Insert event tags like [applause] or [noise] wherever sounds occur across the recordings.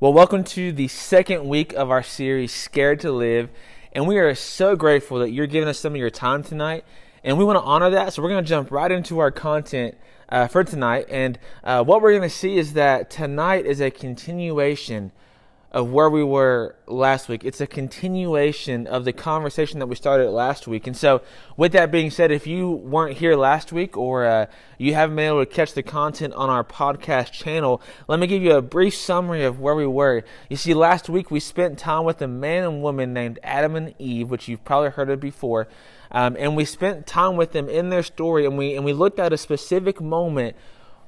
Well, welcome to the second week of our series, Scared to Live. And we are so grateful that you're giving us some of your time tonight. And we want to honor that. So we're going to jump right into our content uh, for tonight. And uh, what we're going to see is that tonight is a continuation of where we were last week. It's a continuation of the conversation that we started last week. And so, with that being said, if you weren't here last week or uh, you haven't been able to catch the content on our podcast channel, let me give you a brief summary of where we were. You see, last week we spent time with a man and woman named Adam and Eve, which you've probably heard of before. Um, and we spent time with them in their story, and we and we looked at a specific moment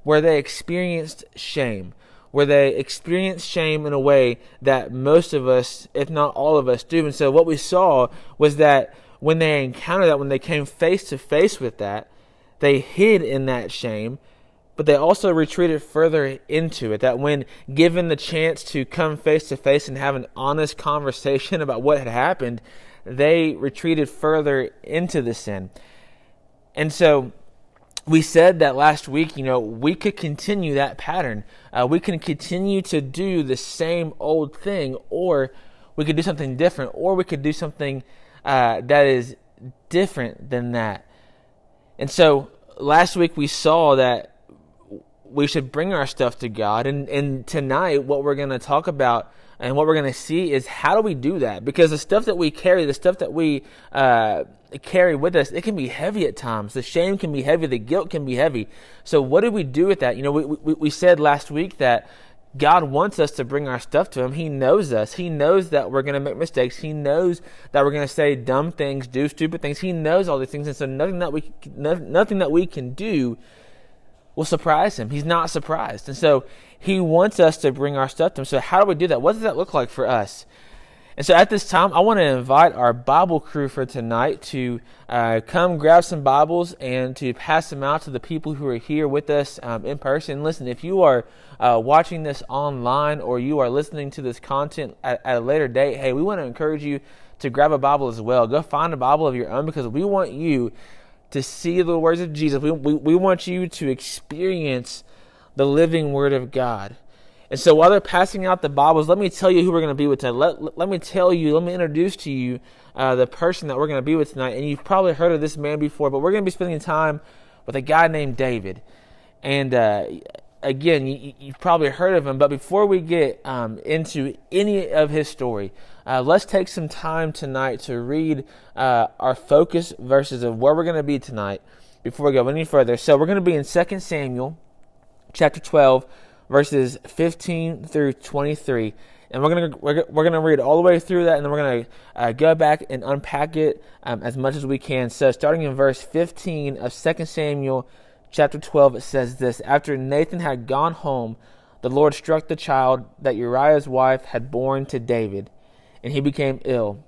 where they experienced shame where they experience shame in a way that most of us, if not all of us, do. And so what we saw was that when they encountered that, when they came face to face with that, they hid in that shame, but they also retreated further into it. That when given the chance to come face to face and have an honest conversation [laughs] about what had happened, they retreated further into the sin. And so we said that last week, you know, we could continue that pattern. Uh, we can continue to do the same old thing, or we could do something different, or we could do something uh, that is different than that. And so last week we saw that we should bring our stuff to God. And, and tonight, what we're going to talk about and what we're going to see is how do we do that? Because the stuff that we carry, the stuff that we uh, carry with us, it can be heavy at times. The shame can be heavy. The guilt can be heavy. So what do we do with that? You know, we, we, we said last week that God wants us to bring our stuff to Him. He knows us. He knows that we're going to make mistakes. He knows that we're going to say dumb things, do stupid things. He knows all these things, and so nothing that we nothing that we can do will surprise Him. He's not surprised, and so he wants us to bring our stuff to Him. So, how do we do that? What does that look like for us? And so, at this time, I want to invite our Bible crew for tonight to uh, come grab some Bibles and to pass them out to the people who are here with us um, in person. Listen, if you are uh, watching this online or you are listening to this content at, at a later date, hey, we want to encourage you to grab a Bible as well. Go find a Bible of your own because we want you to see the words of Jesus. We, we, we want you to experience the living Word of God. And so while they're passing out the Bibles, let me tell you who we're going to be with tonight. Let, let, me tell you, let me introduce to you uh, the person that we're going to be with tonight. And you've probably heard of this man before, but we're going to be spending time with a guy named David. And uh, again, you, have probably heard of him, but before we get um, into any of his story, uh, let's take some time tonight to read uh, our focus verses of where we're going to be tonight before we go any further. So we're going to be in 2 Samuel chapter 12, verses 15 through 23. And we're gonna we're, we're gonna read all the way through that, and then we're gonna uh, go back and unpack it um, as much as we can. So, starting in verse 15 of 2 Samuel chapter 12, it says this: After Nathan had gone home, the Lord struck the child that Uriah's wife had borne to David, and he became ill.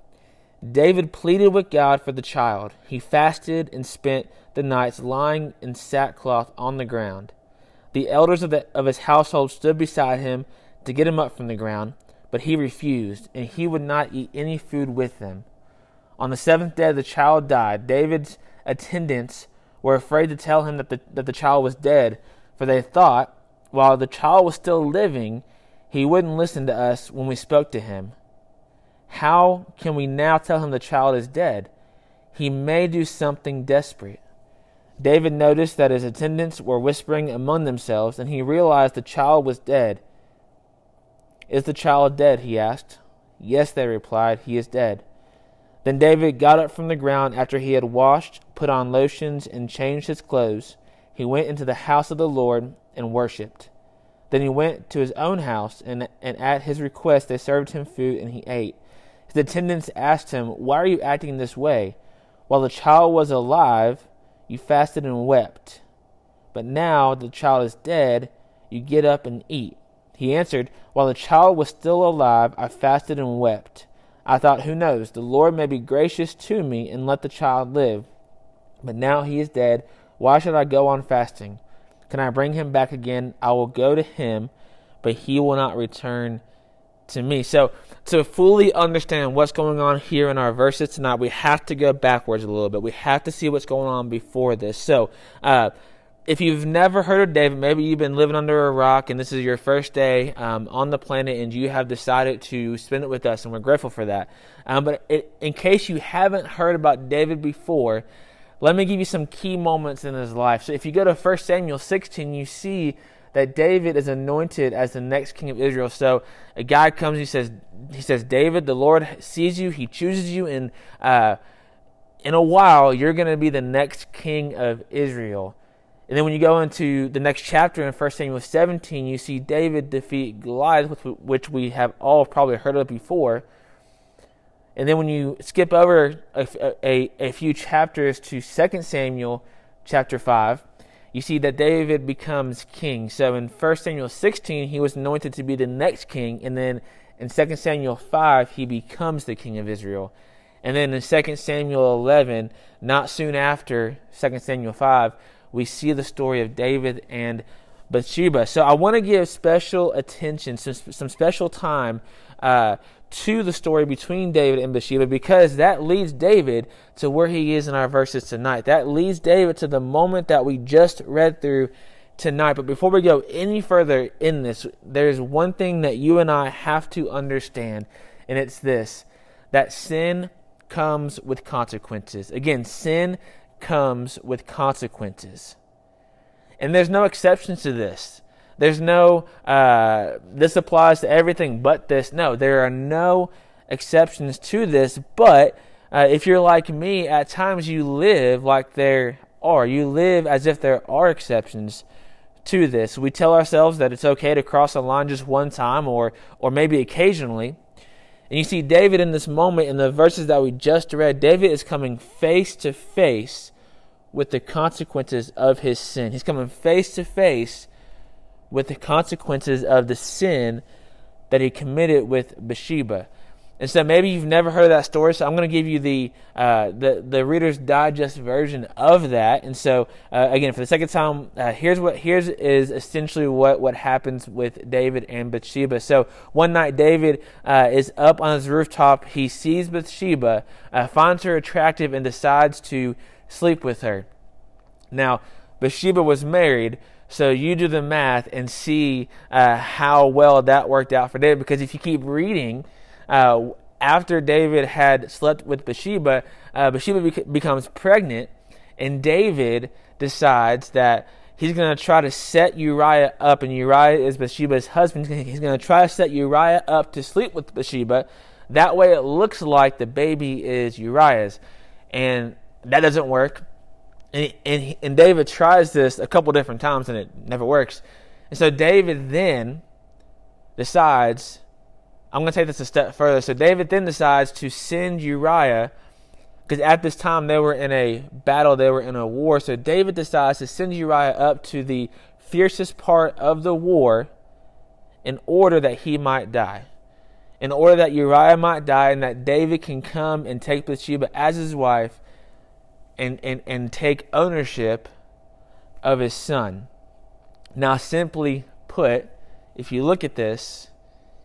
David pleaded with God for the child. He fasted and spent the nights lying in sackcloth on the ground. The elders of, the, of his household stood beside him to get him up from the ground, but he refused, and he would not eat any food with them. On the seventh day, the child died. David's attendants were afraid to tell him that the, that the child was dead, for they thought, while the child was still living, he wouldn't listen to us when we spoke to him. How can we now tell him the child is dead? He may do something desperate. David noticed that his attendants were whispering among themselves, and he realized the child was dead. Is the child dead? he asked. Yes, they replied, he is dead. Then David got up from the ground after he had washed, put on lotions, and changed his clothes. He went into the house of the Lord and worshipped. Then he went to his own house, and, and at his request they served him food, and he ate. His attendants asked him, Why are you acting this way? While the child was alive, you fasted and wept. But now the child is dead, you get up and eat. He answered, While the child was still alive, I fasted and wept. I thought, Who knows? The Lord may be gracious to me and let the child live. But now he is dead. Why should I go on fasting? Can I bring him back again? I will go to him, but he will not return to me. So, to fully understand what's going on here in our verses tonight, we have to go backwards a little bit. We have to see what's going on before this. So, uh, if you've never heard of David, maybe you've been living under a rock and this is your first day um, on the planet and you have decided to spend it with us, and we're grateful for that. Um, but it, in case you haven't heard about David before, let me give you some key moments in his life. So if you go to 1 Samuel 16, you see that David is anointed as the next king of Israel. So a guy comes, he says, he says, David, the Lord sees you, he chooses you, and uh, in a while you're going to be the next king of Israel. And then when you go into the next chapter in 1 Samuel 17, you see David defeat Goliath, which we have all probably heard of before. And then when you skip over a, a, a few chapters to 2 Samuel chapter 5, you see that David becomes king. So in 1 Samuel 16, he was anointed to be the next king. And then in 2 Samuel 5, he becomes the king of Israel. And then in 2 Samuel 11, not soon after 2 Samuel 5, we see the story of David and Bathsheba. So I want to give special attention, some, some special time uh, to the story between David and Bathsheba because that leads David to where he is in our verses tonight. That leads David to the moment that we just read through tonight. But before we go any further in this, there's one thing that you and I have to understand, and it's this that sin comes with consequences. Again, sin comes with consequences. And there's no exceptions to this. There's no, uh, this applies to everything but this. No, there are no exceptions to this. But uh, if you're like me, at times you live like there are. You live as if there are exceptions to this. We tell ourselves that it's okay to cross a line just one time or, or maybe occasionally. And you see David in this moment in the verses that we just read, David is coming face to face with the consequences of his sin. He's coming face to face with the consequences of the sin that he committed with Bathsheba. And so maybe you've never heard that story, so I'm going to give you the uh, the the Reader's Digest version of that. And so uh, again, for the second time, uh, here's what here's is essentially what what happens with David and Bathsheba. So one night, David uh, is up on his rooftop. He sees Bathsheba, uh, finds her attractive, and decides to sleep with her. Now, Bathsheba was married, so you do the math and see uh, how well that worked out for David. Because if you keep reading, uh, after David had slept with Bathsheba, uh, Bathsheba bec- becomes pregnant, and David decides that he's going to try to set Uriah up, and Uriah is Bathsheba's husband. He's going to try to set Uriah up to sleep with Bathsheba. That way, it looks like the baby is Uriah's, and that doesn't work. And, and, and David tries this a couple different times, and it never works. And so David then decides I'm going to take this a step further. So David then decides to send Uriah, because at this time they were in a battle, they were in a war. So David decides to send Uriah up to the fiercest part of the war in order that he might die. In order that Uriah might die and that David can come and take Bathsheba as his wife and, and, and take ownership of his son. Now, simply put, if you look at this,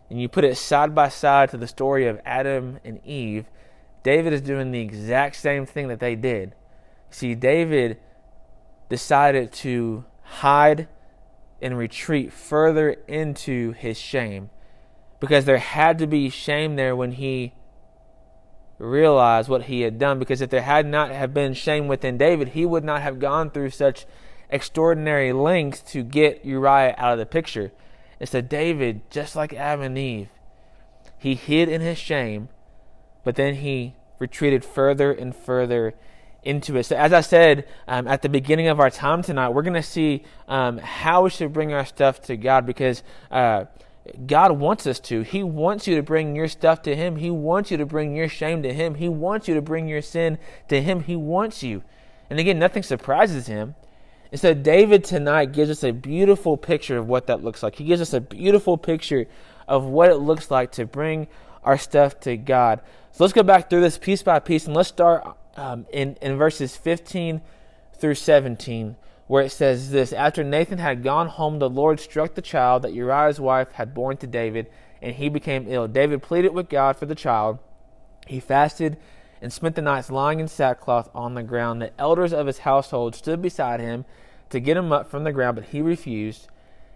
and you put it side by side to the story of Adam and Eve, David is doing the exact same thing that they did. See, David decided to hide and retreat further into his shame because there had to be shame there when he realized what he had done because if there had not have been shame within David he would not have gone through such extraordinary lengths to get Uriah out of the picture it's that David, just like Adam and Eve, he hid in his shame, but then he retreated further and further into it. So, as I said um, at the beginning of our time tonight, we're going to see um, how we should bring our stuff to God because uh, God wants us to. He wants you to bring your stuff to Him. He wants you to bring your shame to Him. He wants you to bring your sin to Him. He wants you. And again, nothing surprises Him. And so David tonight gives us a beautiful picture of what that looks like. He gives us a beautiful picture of what it looks like to bring our stuff to God. So let's go back through this piece by piece and let's start um, in, in verses 15 through 17, where it says this After Nathan had gone home, the Lord struck the child that Uriah's wife had borne to David, and he became ill. David pleaded with God for the child. He fasted and spent the nights lying in sackcloth on the ground. The elders of his household stood beside him to get him up from the ground, but he refused,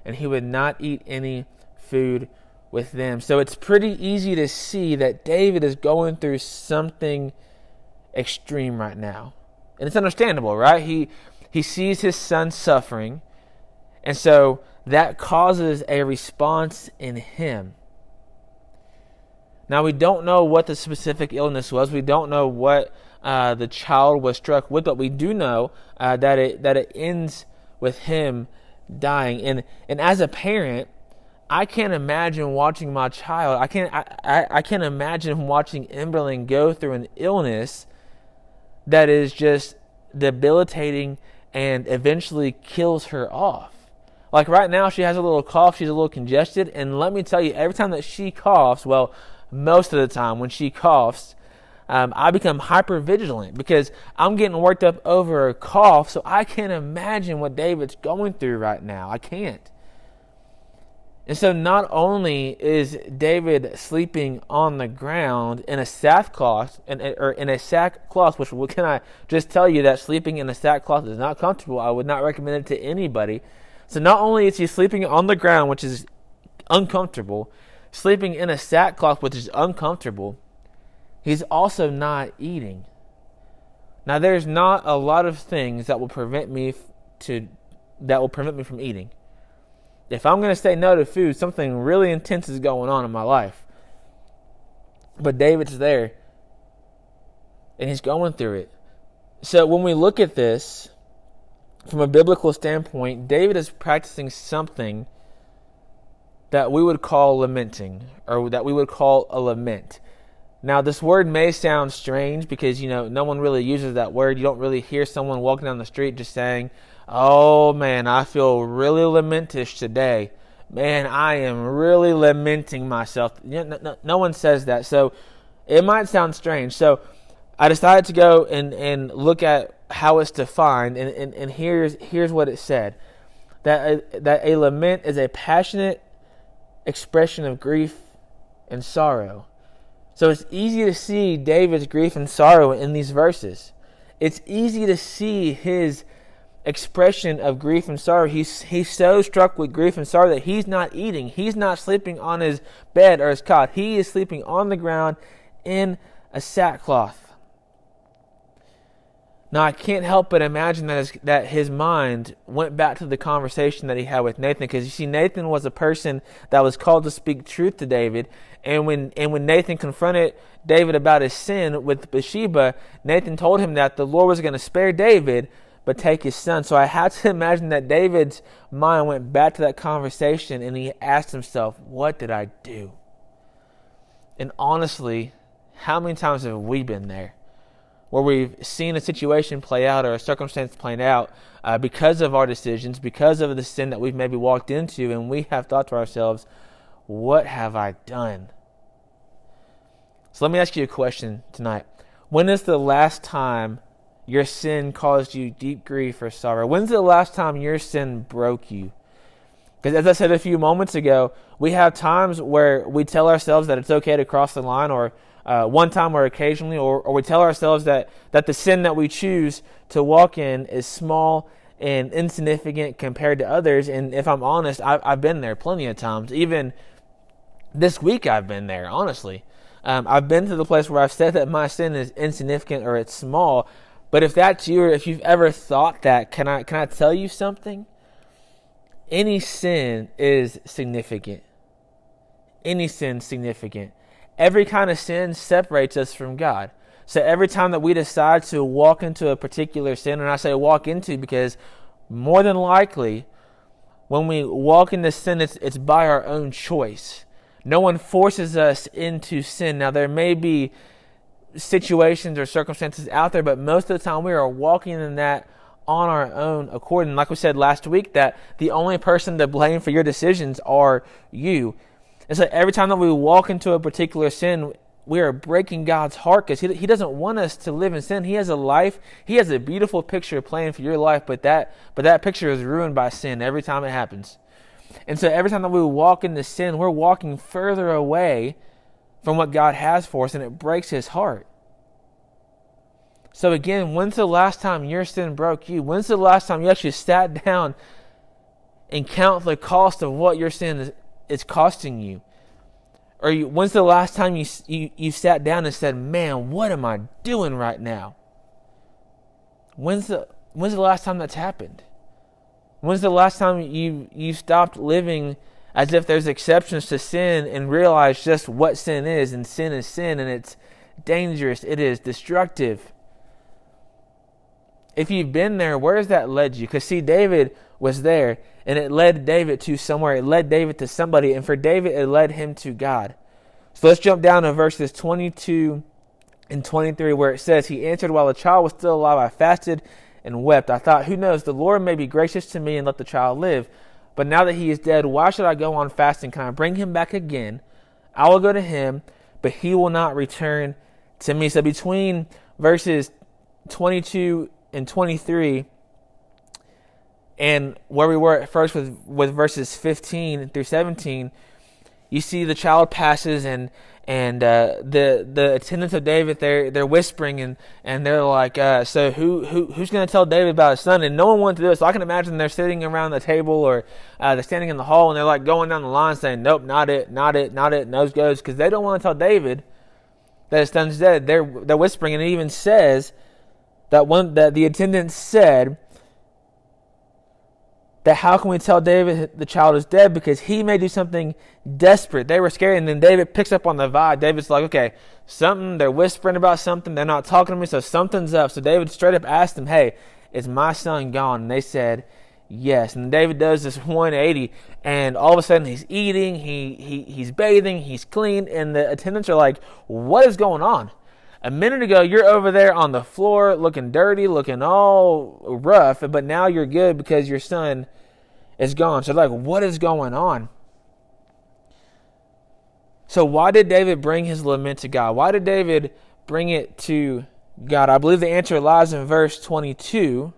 and he would not eat any food with them. So it's pretty easy to see that David is going through something extreme right now. And it's understandable, right? He he sees his son suffering, and so that causes a response in him. Now we don't know what the specific illness was. We don't know what uh, the child was struck with, but we do know uh, that it that it ends with him dying. And and as a parent, I can't imagine watching my child. I can't. I, I, I can't imagine watching Emberlyn go through an illness that is just debilitating and eventually kills her off. Like right now, she has a little cough. She's a little congested, and let me tell you, every time that she coughs, well, most of the time when she coughs, um, I become hyper vigilant because I'm getting worked up over a cough. So I can't imagine what David's going through right now. I can't. And so not only is David sleeping on the ground in a sackcloth, in, or in a sackcloth, which can I just tell you that sleeping in a sackcloth is not comfortable. I would not recommend it to anybody. So not only is he sleeping on the ground, which is uncomfortable, sleeping in a sackcloth, which is uncomfortable, he's also not eating. Now there's not a lot of things that will prevent me to that will prevent me from eating if I'm going to say no to food, something really intense is going on in my life. But David's there, and he's going through it. So when we look at this from a biblical standpoint, David is practicing something that we would call lamenting, or that we would call a lament. Now, this word may sound strange because, you know, no one really uses that word. You don't really hear someone walking down the street just saying, Oh man, I feel really lamentish today. Man, I am really lamenting myself. No, no, one says that. So it might sound strange. So I decided to go and, and look at how it's defined, and, and, and here's here's what it said that a, that a lament is a passionate expression of grief and sorrow. So it's easy to see David's grief and sorrow in these verses. It's easy to see his expression of grief and sorrow. He's, he's so struck with grief and sorrow that he's not eating. He's not sleeping on his bed or his cot. He is sleeping on the ground in a sackcloth. Now, I can't help but imagine that his, that his mind went back to the conversation that he had with Nathan, because you see, Nathan was a person that was called to speak truth to David, and when and when Nathan confronted David about his sin with Bathsheba, Nathan told him that the Lord was going to spare David, but take his son. So I have to [laughs] imagine that David's mind went back to that conversation and he asked himself, What did I do? And honestly, how many times have we been there? Where we've seen a situation play out or a circumstance playing out uh, because of our decisions, because of the sin that we've maybe walked into, and we have thought to ourselves, What have I done? So let me ask you a question tonight. When is the last time your sin caused you deep grief or sorrow? When's the last time your sin broke you? Because as I said a few moments ago, we have times where we tell ourselves that it's okay to cross the line, or uh, one time or occasionally, or, or we tell ourselves that, that the sin that we choose to walk in is small and insignificant compared to others. And if I'm honest, I've, I've been there plenty of times. Even this week, I've been there, honestly. Um, I've been to the place where I've said that my sin is insignificant or it's small, but if that's you, or if you've ever thought that, can I can I tell you something? Any sin is significant. Any sin significant. Every kind of sin separates us from God. So every time that we decide to walk into a particular sin, and I say walk into because more than likely, when we walk into sin, it's, it's by our own choice. No one forces us into sin. Now, there may be situations or circumstances out there, but most of the time we are walking in that on our own accord. And like we said last week, that the only person to blame for your decisions are you. And so every time that we walk into a particular sin, we are breaking God's heart because he, he doesn't want us to live in sin. He has a life. He has a beautiful picture planned for your life, but that but that picture is ruined by sin every time it happens. And so every time that we walk into sin, we're walking further away from what God has for us, and it breaks his heart. So, again, when's the last time your sin broke you? When's the last time you actually sat down and count the cost of what your sin is, is costing you? Or you, when's the last time you, you, you sat down and said, Man, what am I doing right now? When's the, when's the last time that's happened? When's the last time you, you stopped living as if there's exceptions to sin and realize just what sin is? And sin is sin, and it's dangerous, it is destructive. If you've been there, where has that led you? Because, see, David was there, and it led David to somewhere. It led David to somebody, and for David, it led him to God. So let's jump down to verses 22 and 23, where it says, He answered, While the child was still alive, I fasted and wept. I thought, Who knows, the Lord may be gracious to me and let the child live. But now that he is dead, why should I go on fasting? Can I bring him back again? I will go to him, but he will not return to me. So between verses 22 and 23, and where we were at first with, with verses 15 through 17, you see the child passes and and uh, the the attendants of David they're they're whispering and and they're like uh, so who who who's going to tell David about his son? And no one wanted to do it. So I can imagine they're sitting around the table or uh, they're standing in the hall and they're like going down the line saying nope not it not it not it nose goes. Because they don't want to tell David that his son's dead. They're they're whispering. And it even says that one that the attendants said that how can we tell David the child is dead because he may do something desperate. They were scared, and then David picks up on the vibe. David's like, okay, something, they're whispering about something, they're not talking to me, so something's up. So David straight up asked them, hey, is my son gone? And they said, yes. And David does this 180, and all of a sudden he's eating, he, he he's bathing, he's clean, and the attendants are like, what is going on? A minute ago, you're over there on the floor looking dirty, looking all rough, but now you're good because your son is gone. So, like, what is going on? So, why did David bring his lament to God? Why did David bring it to God? I believe the answer lies in verse 22,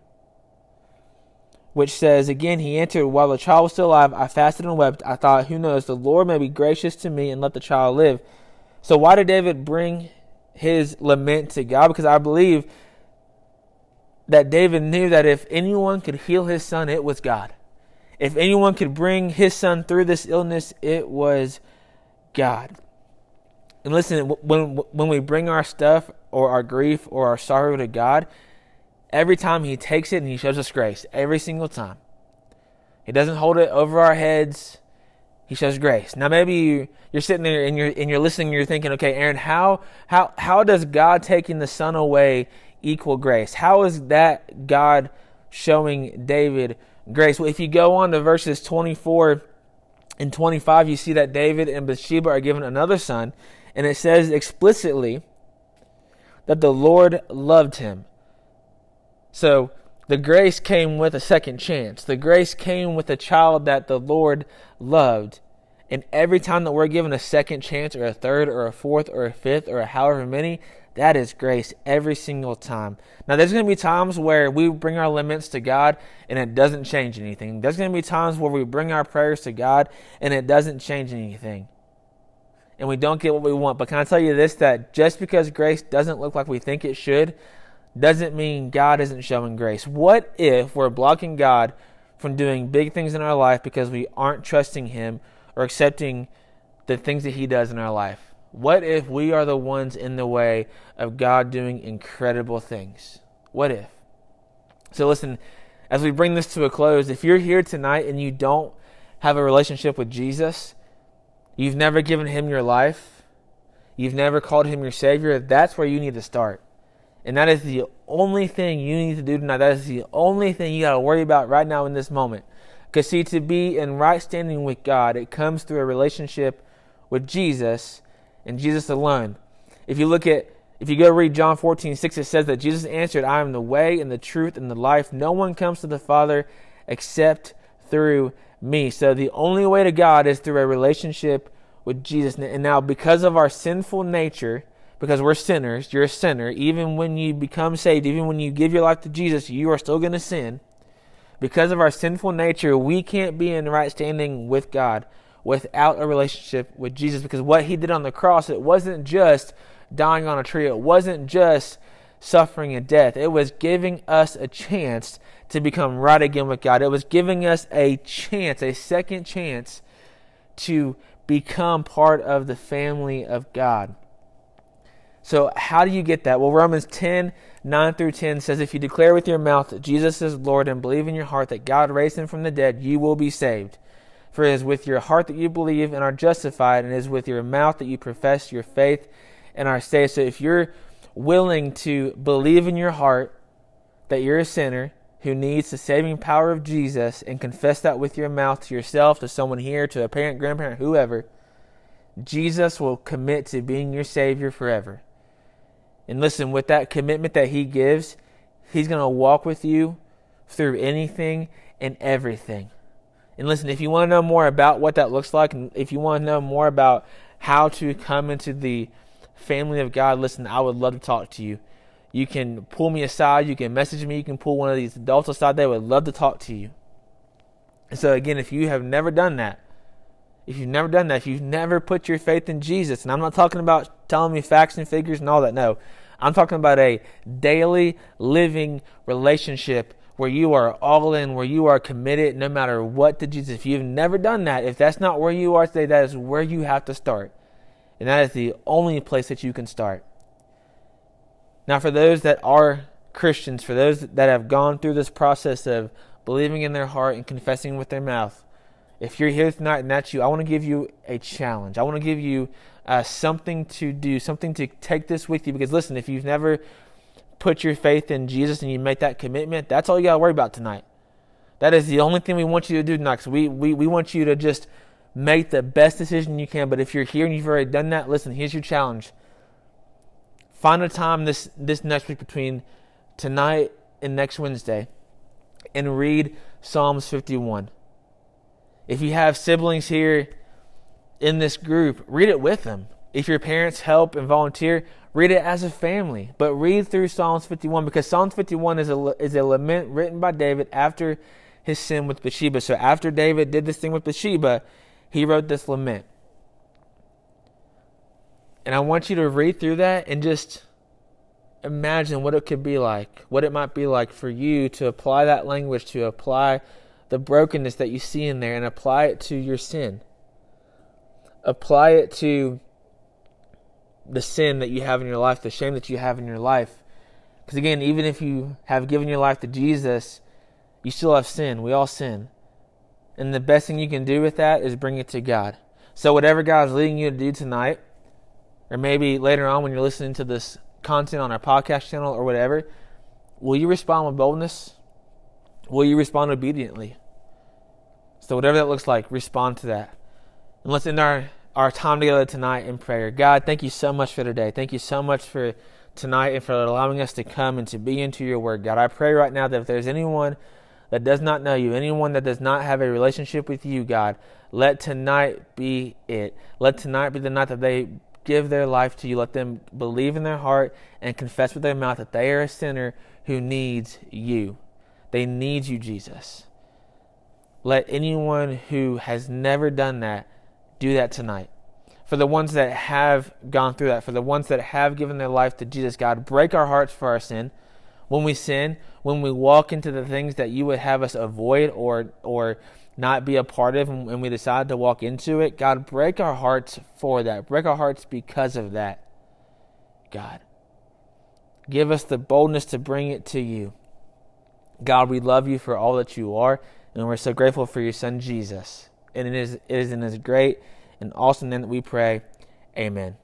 which says, Again, he answered, While the child was still alive, I fasted and wept. I thought, Who knows, the Lord may be gracious to me and let the child live. So, why did David bring his lament to God because I believe that David knew that if anyone could heal his son, it was God. If anyone could bring his son through this illness, it was God. And listen, when when we bring our stuff or our grief or our sorrow to God, every time He takes it and He shows us grace. Every single time, He doesn't hold it over our heads. He shows grace. Now maybe you, you're sitting there and you're and you're listening and you're thinking, okay, Aaron, how how how does God taking the son away equal grace? How is that God showing David grace? Well, if you go on to verses 24 and 25, you see that David and Bathsheba are given another son, and it says explicitly that the Lord loved him. So the grace came with a second chance. The grace came with a child that the Lord loved. And every time that we're given a second chance, or a third, or a fourth, or a fifth, or however many, that is grace every single time. Now, there's going to be times where we bring our limits to God and it doesn't change anything. There's going to be times where we bring our prayers to God and it doesn't change anything. And we don't get what we want. But can I tell you this that just because grace doesn't look like we think it should, doesn't mean God isn't showing grace. What if we're blocking God from doing big things in our life because we aren't trusting Him or accepting the things that He does in our life? What if we are the ones in the way of God doing incredible things? What if? So, listen, as we bring this to a close, if you're here tonight and you don't have a relationship with Jesus, you've never given Him your life, you've never called Him your Savior, that's where you need to start. And that is the only thing you need to do tonight. That is the only thing you got to worry about right now in this moment. Because, see, to be in right standing with God, it comes through a relationship with Jesus and Jesus alone. If you look at, if you go read John 14, 6, it says that Jesus answered, I am the way and the truth and the life. No one comes to the Father except through me. So the only way to God is through a relationship with Jesus. And now, because of our sinful nature, because we're sinners. You're a sinner. Even when you become saved, even when you give your life to Jesus, you are still going to sin. Because of our sinful nature, we can't be in right standing with God without a relationship with Jesus. Because what He did on the cross, it wasn't just dying on a tree, it wasn't just suffering, and death. It was giving us a chance to become right again with God. It was giving us a chance, a second chance to become part of the family of God. So, how do you get that? Well, Romans 10 9 through 10 says, If you declare with your mouth that Jesus is Lord and believe in your heart that God raised him from the dead, you will be saved. For it is with your heart that you believe and are justified, and it is with your mouth that you profess your faith and are saved. So, if you're willing to believe in your heart that you're a sinner who needs the saving power of Jesus and confess that with your mouth to yourself, to someone here, to a parent, grandparent, whoever, Jesus will commit to being your Savior forever. And listen, with that commitment that He gives, He's going to walk with you through anything and everything. And listen, if you want to know more about what that looks like, and if you want to know more about how to come into the family of God, listen, I would love to talk to you. You can pull me aside, you can message me, you can pull one of these adults aside. They would love to talk to you. And so, again, if you have never done that, if you've never done that, if you've never put your faith in Jesus, and I'm not talking about telling me facts and figures and all that, no. I'm talking about a daily living relationship where you are all in, where you are committed no matter what to Jesus. If you've never done that, if that's not where you are today, that is where you have to start. And that is the only place that you can start. Now, for those that are Christians, for those that have gone through this process of believing in their heart and confessing with their mouth, if you're here tonight and that's you, I want to give you a challenge. I want to give you uh, something to do, something to take this with you. Because listen, if you've never put your faith in Jesus and you make that commitment, that's all you got to worry about tonight. That is the only thing we want you to do tonight. We, we, we want you to just make the best decision you can. But if you're here and you've already done that, listen, here's your challenge. Find a time this, this next week between tonight and next Wednesday and read Psalms 51. If you have siblings here in this group, read it with them. If your parents help and volunteer, read it as a family. But read through Psalms 51 because Psalms 51 is a, is a lament written by David after his sin with Bathsheba. So after David did this thing with Bathsheba, he wrote this lament. And I want you to read through that and just imagine what it could be like, what it might be like for you to apply that language, to apply the brokenness that you see in there and apply it to your sin. Apply it to the sin that you have in your life, the shame that you have in your life. Because again, even if you have given your life to Jesus, you still have sin. We all sin. And the best thing you can do with that is bring it to God. So, whatever God is leading you to do tonight, or maybe later on when you're listening to this content on our podcast channel or whatever, will you respond with boldness? Will you respond obediently? So, whatever that looks like, respond to that. And let's end our, our time together tonight in prayer. God, thank you so much for today. Thank you so much for tonight and for allowing us to come and to be into your word. God, I pray right now that if there's anyone that does not know you, anyone that does not have a relationship with you, God, let tonight be it. Let tonight be the night that they give their life to you. Let them believe in their heart and confess with their mouth that they are a sinner who needs you. They need you, Jesus. Let anyone who has never done that do that tonight. For the ones that have gone through that, for the ones that have given their life to Jesus, God, break our hearts for our sin when we sin, when we walk into the things that you would have us avoid or or not be a part of and we decide to walk into it, God, break our hearts for that. Break our hearts because of that. God. Give us the boldness to bring it to you. God, we love you for all that you are, and we're so grateful for your son Jesus. And it is, it is in his great and awesome name that we pray. Amen.